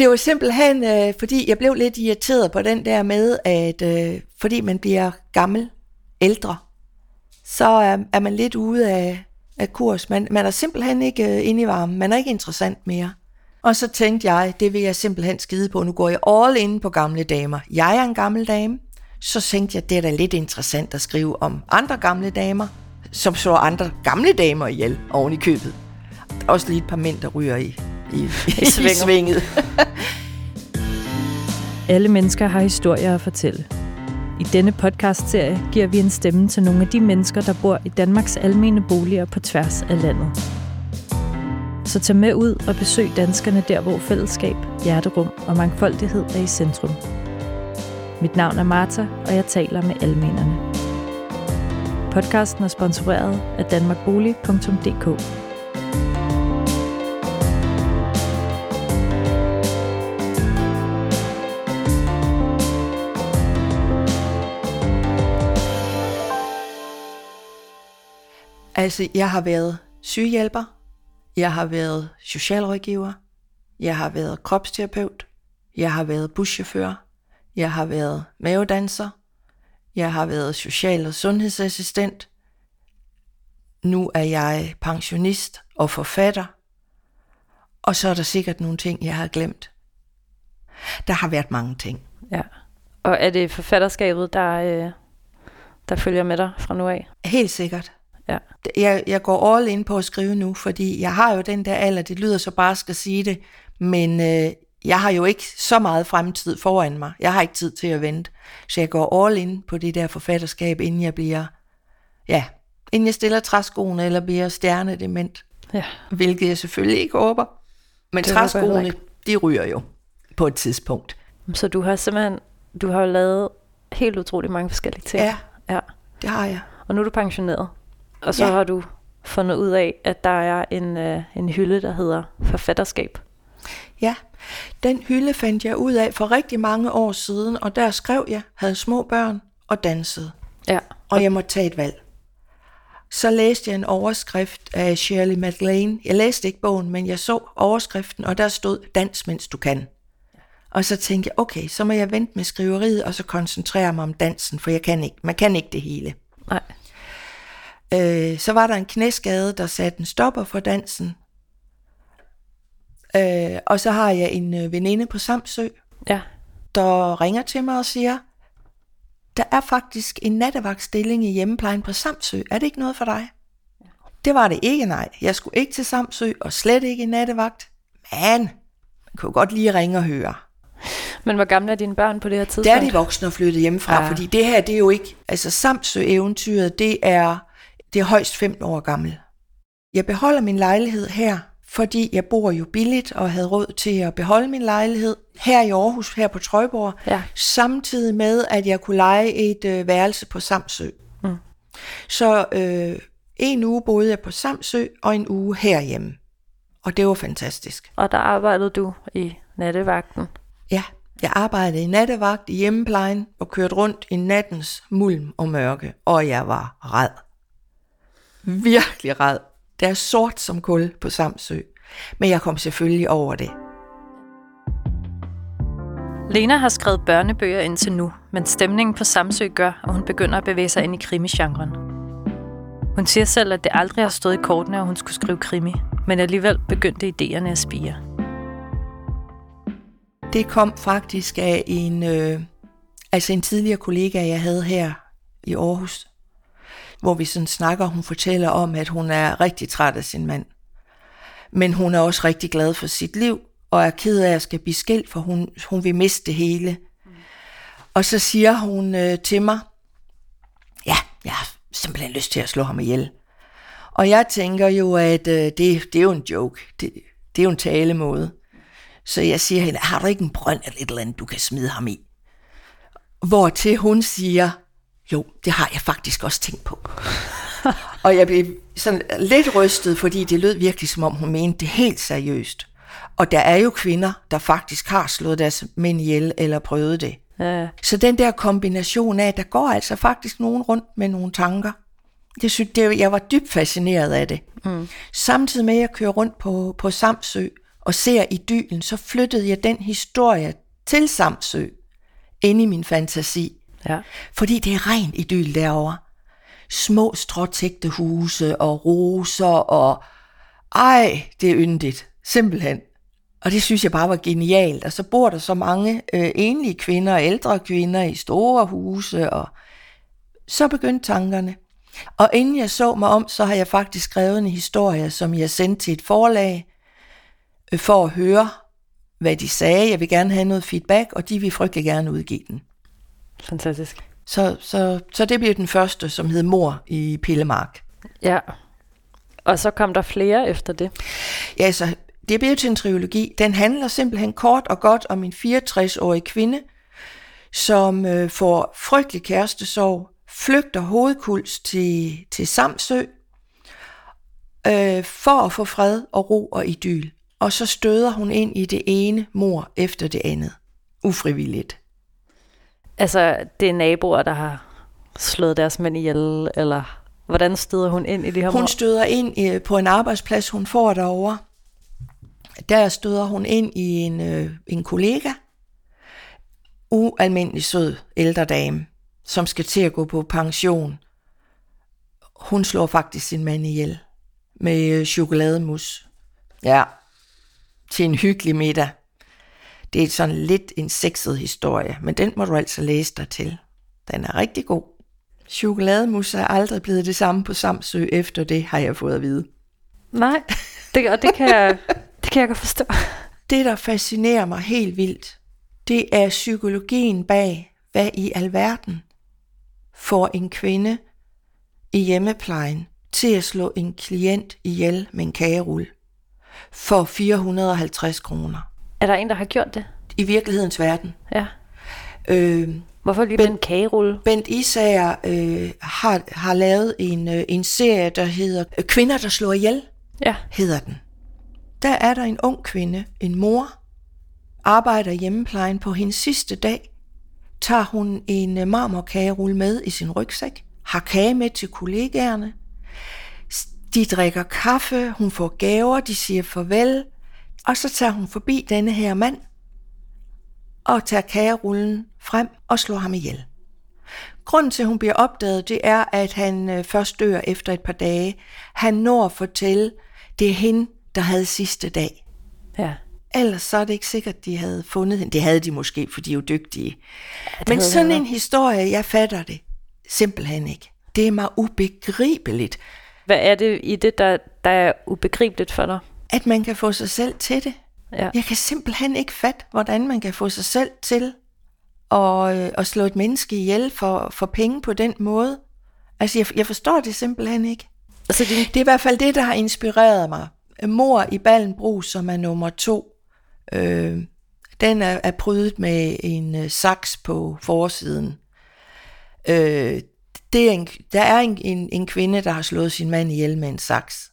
Det var simpelthen, øh, fordi jeg blev lidt irriteret på den der med, at øh, fordi man bliver gammel, ældre, så er, er man lidt ude af, af kurs. Man, man er simpelthen ikke øh, inde i varmen. Man er ikke interessant mere. Og så tænkte jeg, det vil jeg simpelthen skide på. Nu går jeg all in på gamle damer. Jeg er en gammel dame. Så tænkte jeg, det er da lidt interessant at skrive om andre gamle damer, som slår andre gamle damer ihjel oven i købet. Også lige et par mænd, der ryger i, i, i, i svinget. Alle mennesker har historier at fortælle. I denne podcastserie giver vi en stemme til nogle af de mennesker, der bor i Danmarks almene boliger på tværs af landet. Så tag med ud og besøg danskerne der, hvor fællesskab, hjerterum og mangfoldighed er i centrum. Mit navn er Marta, og jeg taler med almenerne. Podcasten er sponsoreret af danmarkbolig.dk. Altså, jeg har været sygehjælper, jeg har været socialrådgiver, jeg har været kropsterapeut, jeg har været buschauffør, jeg har været mavedanser, jeg har været social- og sundhedsassistent, nu er jeg pensionist og forfatter, og så er der sikkert nogle ting, jeg har glemt. Der har været mange ting. Ja. Og er det forfatterskabet, der, øh, der følger med dig fra nu af? Helt sikkert. Ja. Jeg, jeg går all in på at skrive nu, fordi jeg har jo den der alder, det lyder så bare skal sige det, men øh, jeg har jo ikke så meget fremtid foran mig. Jeg har ikke tid til at vente. Så jeg går all in på det der forfatterskab, inden jeg bliver, ja, inden jeg stiller træskoene eller bliver stjernedement. Ja. Hvilket jeg selvfølgelig ikke håber. Men Det træskoene, de ryger jo på et tidspunkt. Så du har simpelthen du har jo lavet helt utrolig mange forskellige ting. Ja, ja. det har jeg. Og nu er du pensioneret. Og så Ja. har du fundet ud af, at der er en, øh, en hylde, der hedder forfatterskab. Ja, den hylde fandt jeg ud af for rigtig mange år siden, og der skrev jeg, havde små børn og dansede. Ja. og jeg måtte tage et valg. Så læste jeg en overskrift af Shirley MacLaine. Jeg læste ikke bogen, men jeg så overskriften, og der stod, dans mens du kan. Og så tænkte jeg, okay, så må jeg vente med skriveriet, og så koncentrere mig om dansen, for jeg kan ikke, man kan ikke det hele. Nej. Øh, så var der en knæskade, der satte en stopper for dansen. Øh, og så har jeg en øh, veninde på Samsø, Ja. der ringer til mig og siger, der er faktisk en nattevagtstilling i hjemmeplejen på Samsø. Er det ikke noget for dig? Det var det ikke, nej. Jeg skulle ikke til Samsø, og slet ikke i nattevagt. Men man kunne godt lige ringe og høre. Men hvor gamle er dine børn på det her tidspunkt? Der er de voksne og flyttet hjemmefra, Ja. ja. fordi det her, det er jo ikke... Altså Samsø-eventyret, det er, det er højst 15 år gammel. Jeg beholder min lejlighed her, fordi jeg bor jo billigt og havde råd til at beholde min lejlighed her i Aarhus, her på Trøjborg, Ja. samtidig med, at jeg kunne lege et øh, værelse på Samsø. Mm. Så øh, en uge boede jeg på Samsø, og en uge herhjemme. Og det var fantastisk. Og der arbejdede du i nattevagten. Ja, jeg arbejdede i nattevagt i hjemmeplejen og kørte rundt i nattens mulm og mørke, og jeg var ræd. Virkelig ræd. Det er sort som kul på Samsø. Men jeg kom selvfølgelig over det. Lena har skrevet børnebøger indtil nu, men stemningen på Samsø gør, at hun begynder at bevæge sig ind i krimigenren. Hun siger selv, at det aldrig har stået i kortene, at hun skulle skrive krimi, men alligevel begyndte idéerne at spire. Det kom faktisk af en, øh, altså en tidligere kollega, jeg havde her i Aarhus, hvor vi sådan snakker, hun fortæller om, at hun er rigtig træt af sin mand. Men hun er også rigtig glad for sit liv, og er ked af at skal blive skilt, for hun, hun vil miste det hele. Og så siger hun øh, til mig, ja, jeg har simpelthen lyst til at slå ham ihjel. Og jeg tænker jo, at øh, det, det er jo en joke. Det, det er jo en talemåde. Så jeg siger hende, har du ikke en brønd eller et eller andet, du kan smide ham i? Hvor til hun siger, jo, det har jeg faktisk også tænkt på. og jeg blev sådan lidt rystet, fordi det lød virkelig, som om hun mente det helt seriøst. Og der er jo kvinder, der faktisk har slået deres mænd ihjel eller prøvet det. Ja, Så den der kombination af, at der går altså faktisk nogen rundt med nogle tanker. Det synes, det, jeg var dybt fascineret af det. Mm. Samtidig med, at jeg kører rundt på, på Samsø og og ser idyllen, så flyttede jeg den historie til Samsø ind i min fantasi. Ja. Fordi det er ren idyll derovre. Små stråtægte huse og roser og... Ej, det er yndigt. Simpelthen. Og det synes jeg bare var genialt. Og så bor der så mange øh, enlige kvinder og ældre kvinder i store huse, og så begyndte tankerne. Og inden jeg så mig om, så har jeg faktisk skrevet en historie, som jeg sendte til et forlag, øh, for at høre, hvad de sagde. Jeg vil gerne have noget feedback, og de vil frygtelig gerne udgive den. Fantastisk. Så, så, så det bliver den første, som hed Mor i Pillemark. Ja. Og så kom der flere efter det. Ja, så det bliver til en trilogi. Den handler simpelthen kort og godt om en 64-årig kvinde, som øh, får frygtelig kærestesorg, flygter hovedkuls til, til Samsø, øh, for at få fred og ro og idyl. Og så støder hun ind i det ene mor efter det andet. Ufrivilligt. Altså, det er naboer, der har slået deres mænd ihjel, eller hvordan støder hun ind i det her Hun mord? støder ind i, på en arbejdsplads, hun får derovre. Der støder hun ind i en, øh, en kollega, ualmindelig sød ældre dame, som skal til at gå på pension. Hun slår faktisk sin mand ihjel med øh, chokolademus. Ja, til en hyggelig middag. Det er sådan lidt en sexet historie, men den må du altså læse dig til. Den er rigtig god. Chokolademus er aldrig blevet det samme på Samsø efter det, har jeg fået at vide. Nej, det, og det kan, jeg, det kan jeg godt forstå. Det, der fascinerer mig helt vildt, det er psykologien bag, hvad i alverden får en kvinde i hjemmeplejen til at slå en klient ihjel med en kagerulle for 450 kroner. Er der en, der har gjort det? I virkelighedens verden. Ja. Øh, Hvorfor lige Ben- med en kagerulle? Bent Isager øh, har, har lavet en, øh, en serie, der hedder øh, Kvinder, der slår ihjel, Ja. hedder den. Der er der en ung kvinde, en mor, arbejder hjemmeplejen på hendes sidste dag, tager hun en øh, marmorkagerulle med i sin rygsæk, har kage med til kollegaerne, de drikker kaffe, hun får gaver, de siger farvel, og så tager hun forbi denne her mand, og tager kagerullen frem og slår ham ihjel. Grunden til, at hun bliver opdaget, det er, at han øh, først dør efter et par dage. Han når at fortælle, det er hende, der havde sidste dag. Ja. Ellers så er det ikke sikkert, de havde fundet hende. Det havde de måske, for de er jo dygtige. det Men sådan en historie, jeg fatter det simpelthen ikke. Det er mig ubegribeligt, Hvad er det i det, der, der er ubegribeligt for dig? At man kan få sig selv til det. Ja. Jeg kan simpelthen ikke fatte, hvordan man kan få sig selv til at, øh, at slå et menneske ihjel for, for penge på den måde. Altså, jeg, jeg forstår det simpelthen ikke. Altså, din, Det er i hvert fald det, der har inspireret mig. Mor i Ballenbro, som er nummer to, øh, den er, er prydet med en øh, saks på forsiden. Øh, det er en, der er en, en, en kvinde, der har slået sin mand ihjel med en saks.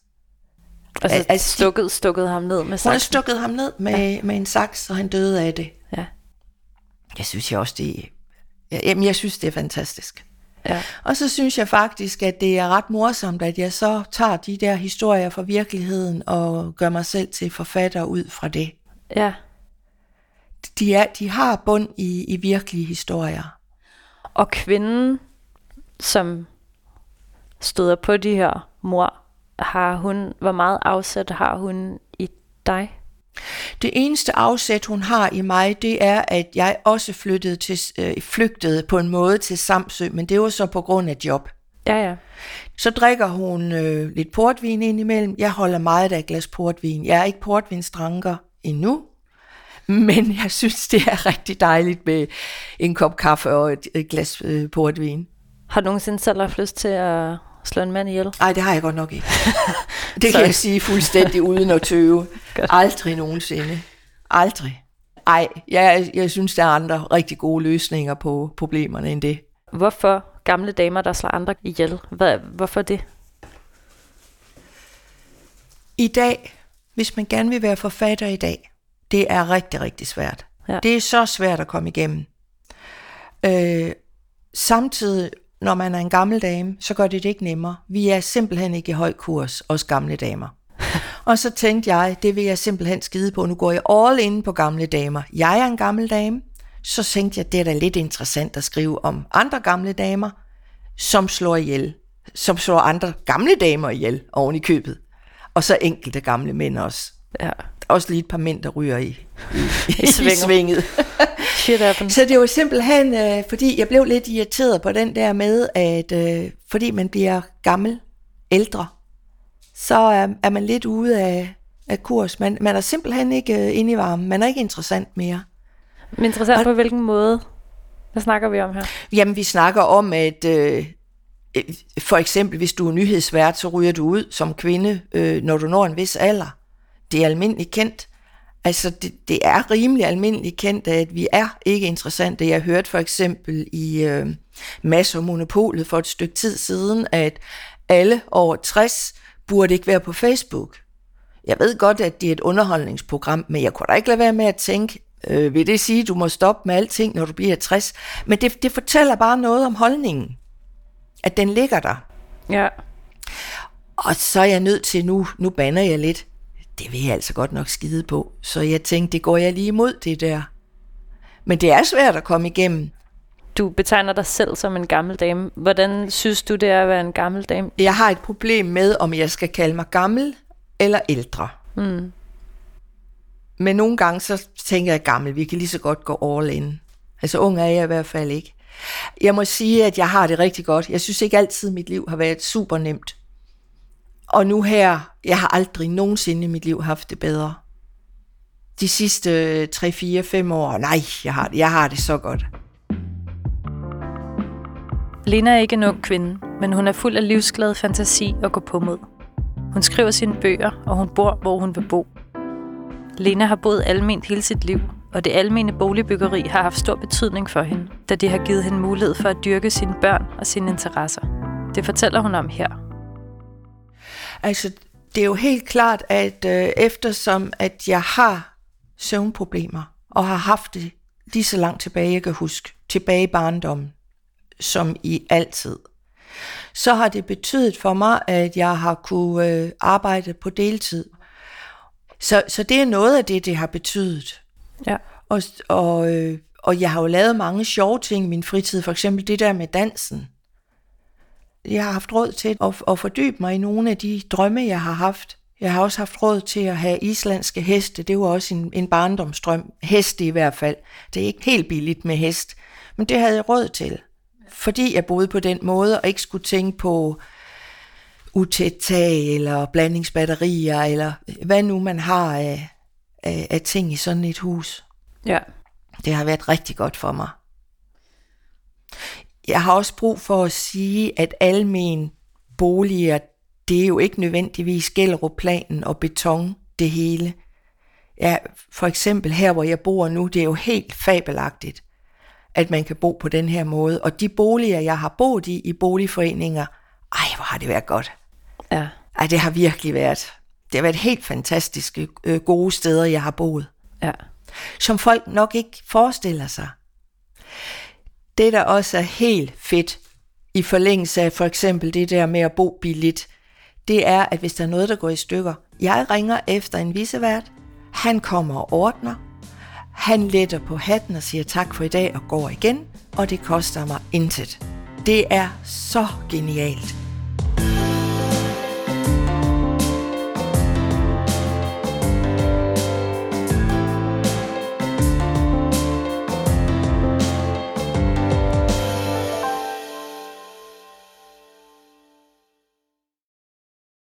Altså, altså, stukket, stukket ham ned med Hun har saksen. stukket ham ned med, ja. med en saks, og han døde af det. Ja. Jeg synes jeg også, det er, ja, jamen, jeg synes, det er fantastisk. Ja. Og så synes jeg faktisk, at det er ret morsomt, at jeg så tager de der historier fra virkeligheden og gør mig selv til forfatter ud fra det. ja. De, er, de har bund i, i virkelige historier. Og kvinden, som støder på de her mor, har hun, hvor meget afsæt har hun i dig? Det eneste afsæt, hun har i mig, det er, at jeg også flyttede til, øh, flygtede på en måde til Samsø, men det var så på grund af job. Ja, ja. Så drikker hun øh, lidt portvin indimellem. Jeg holder meget af et glas portvin. Jeg er ikke portvinstranker endnu, men jeg synes, det er rigtig dejligt med en kop kaffe og et, et glas øh, portvin. Har du nogensinde selv haft lyst til at slå en mand ihjel? Nej, det har jeg godt nok ikke. Det kan jeg sige fuldstændig uden at tøve. Aldrig nogensinde. Aldrig. Ej, jeg, jeg synes, der er andre rigtig gode løsninger på problemerne end det. Hvorfor gamle damer, der slår andre ihjel? Hvad, hvorfor det? I dag, hvis man gerne vil være forfatter i dag, det er rigtig, rigtig svært. Ja. Det er så svært at komme igennem. Øh, samtidig, når man er en gammel dame, så gør det det ikke nemmere. Vi er simpelthen ikke i høj kurs, os gamle damer. Og så tænkte jeg, det vil jeg simpelthen skide på. Nu går jeg all in på gamle damer. Jeg er en gammel dame. Så tænkte jeg, det er da lidt interessant at skrive om andre gamle damer, som slår ihjel. Som slår andre gamle damer ihjel oven i købet. Og så enkelte gamle mænd også. Ja. Også lige et par mænd, der ryger i, i, I i svinget. Shit happens. Så det var simpelthen, øh, fordi jeg blev lidt irriteret på den der med, at øh, fordi man bliver gammel, ældre, så er, er man lidt ude af, af kurs. Man, man er simpelthen ikke øh, inde i varmen. Man er ikke interessant mere. Men interessant på hvilken måde. Hvad snakker vi om her? Jamen, vi snakker om, at øh, øh, for eksempel, hvis du er nyhedsvært, så ryger du ud som kvinde, øh, når du når en vis alder. Det er almindeligt kendt. Altså, det, det er rimelig almindeligt kendt, at vi er ikke interessante. Jeg hørte for eksempel i øh, Mads og Monopolet for et stykke tid siden, at alle over 60 burde ikke være på Facebook. Jeg ved godt, at det er et underholdningsprogram, men jeg kunne da ikke lade være med at tænke, øh, vil det sige, at du må stoppe med alting, når du bliver 60? Men det, det fortæller bare noget om holdningen, at den ligger der. Ja. Og så er jeg nødt til, nu, nu banner jeg lidt, det vil jeg altså godt nok skide på. Så jeg tænkte, det går jeg lige imod det der. Men det er svært at komme igennem. Du betegner dig selv som en gammel dame. Hvordan synes du, det er at være en gammel dame? Jeg har et problem med, om jeg skal kalde mig gammel eller ældre. Mm. Men nogle gange så tænker jeg gammel, vi kan lige så godt gå all in. Altså ung er jeg i hvert fald ikke. Jeg må sige, at jeg har det rigtig godt. Jeg synes ikke altid, at mit liv har været super nemt. Og nu her, jeg har aldrig nogensinde i mit liv haft det bedre. De sidste 3, 4, 5 år, nej, jeg har, jeg har det så godt. Lena er ikke en ung kvinde, men hun er fuld af livsglad fantasi og gå på mod. Hun skriver sine bøger, og hun bor, hvor hun vil bo. Lena har boet alment hele sit liv, og det almene boligbyggeri har haft stor betydning for hende, da det har givet hende mulighed for at dyrke sine børn og sine interesser. Det fortæller hun om her. Altså, det er jo helt klart, at øh, eftersom at jeg har søvnproblemer, og har haft det lige så langt tilbage, jeg kan huske, tilbage i barndommen, som i altid, så har det betydet for mig, at jeg har kunne øh, arbejde på deltid. Så, så det er noget af det, det har betydet. Ja. Og, og, øh, og jeg har jo lavet mange sjove ting i min fritid, for eksempel det der med dansen. Jeg har haft råd til at, at fordybe mig i nogle af de drømme, jeg har haft. Jeg har også haft råd til at have islandske heste. Det var også en, en barndomsdrøm. Heste i hvert fald. Det er ikke helt billigt med hest. Men det havde jeg råd til. Fordi jeg boede på den måde, og ikke skulle tænke på utæt tag, eller blandingsbatterier, eller hvad nu man har af, af, af ting i sådan et hus. Ja. Det har været rigtig godt for mig. Jeg har også brug for at sige, at almen boliger, det er jo ikke nødvendigvis Gellerup-planen og beton, det hele. Ja, for eksempel her, hvor jeg bor nu, det er jo helt fabelagtigt, at man kan bo på den her måde. Og de boliger, jeg har boet i, i boligforeninger, ej, hvor har det været godt. Ja. Ej, det har virkelig været, det har været helt fantastiske, øh, gode steder, jeg har boet Ja. som folk nok ikke forestiller sig. Det, der også er helt fedt, i forlængelse af for eksempel det der med at bo billigt, det er, at hvis der er noget, der går i stykker, jeg ringer efter en visevært, han kommer og ordner, han letter på hatten og siger tak for i dag og går igen, og det koster mig intet. Det er så genialt.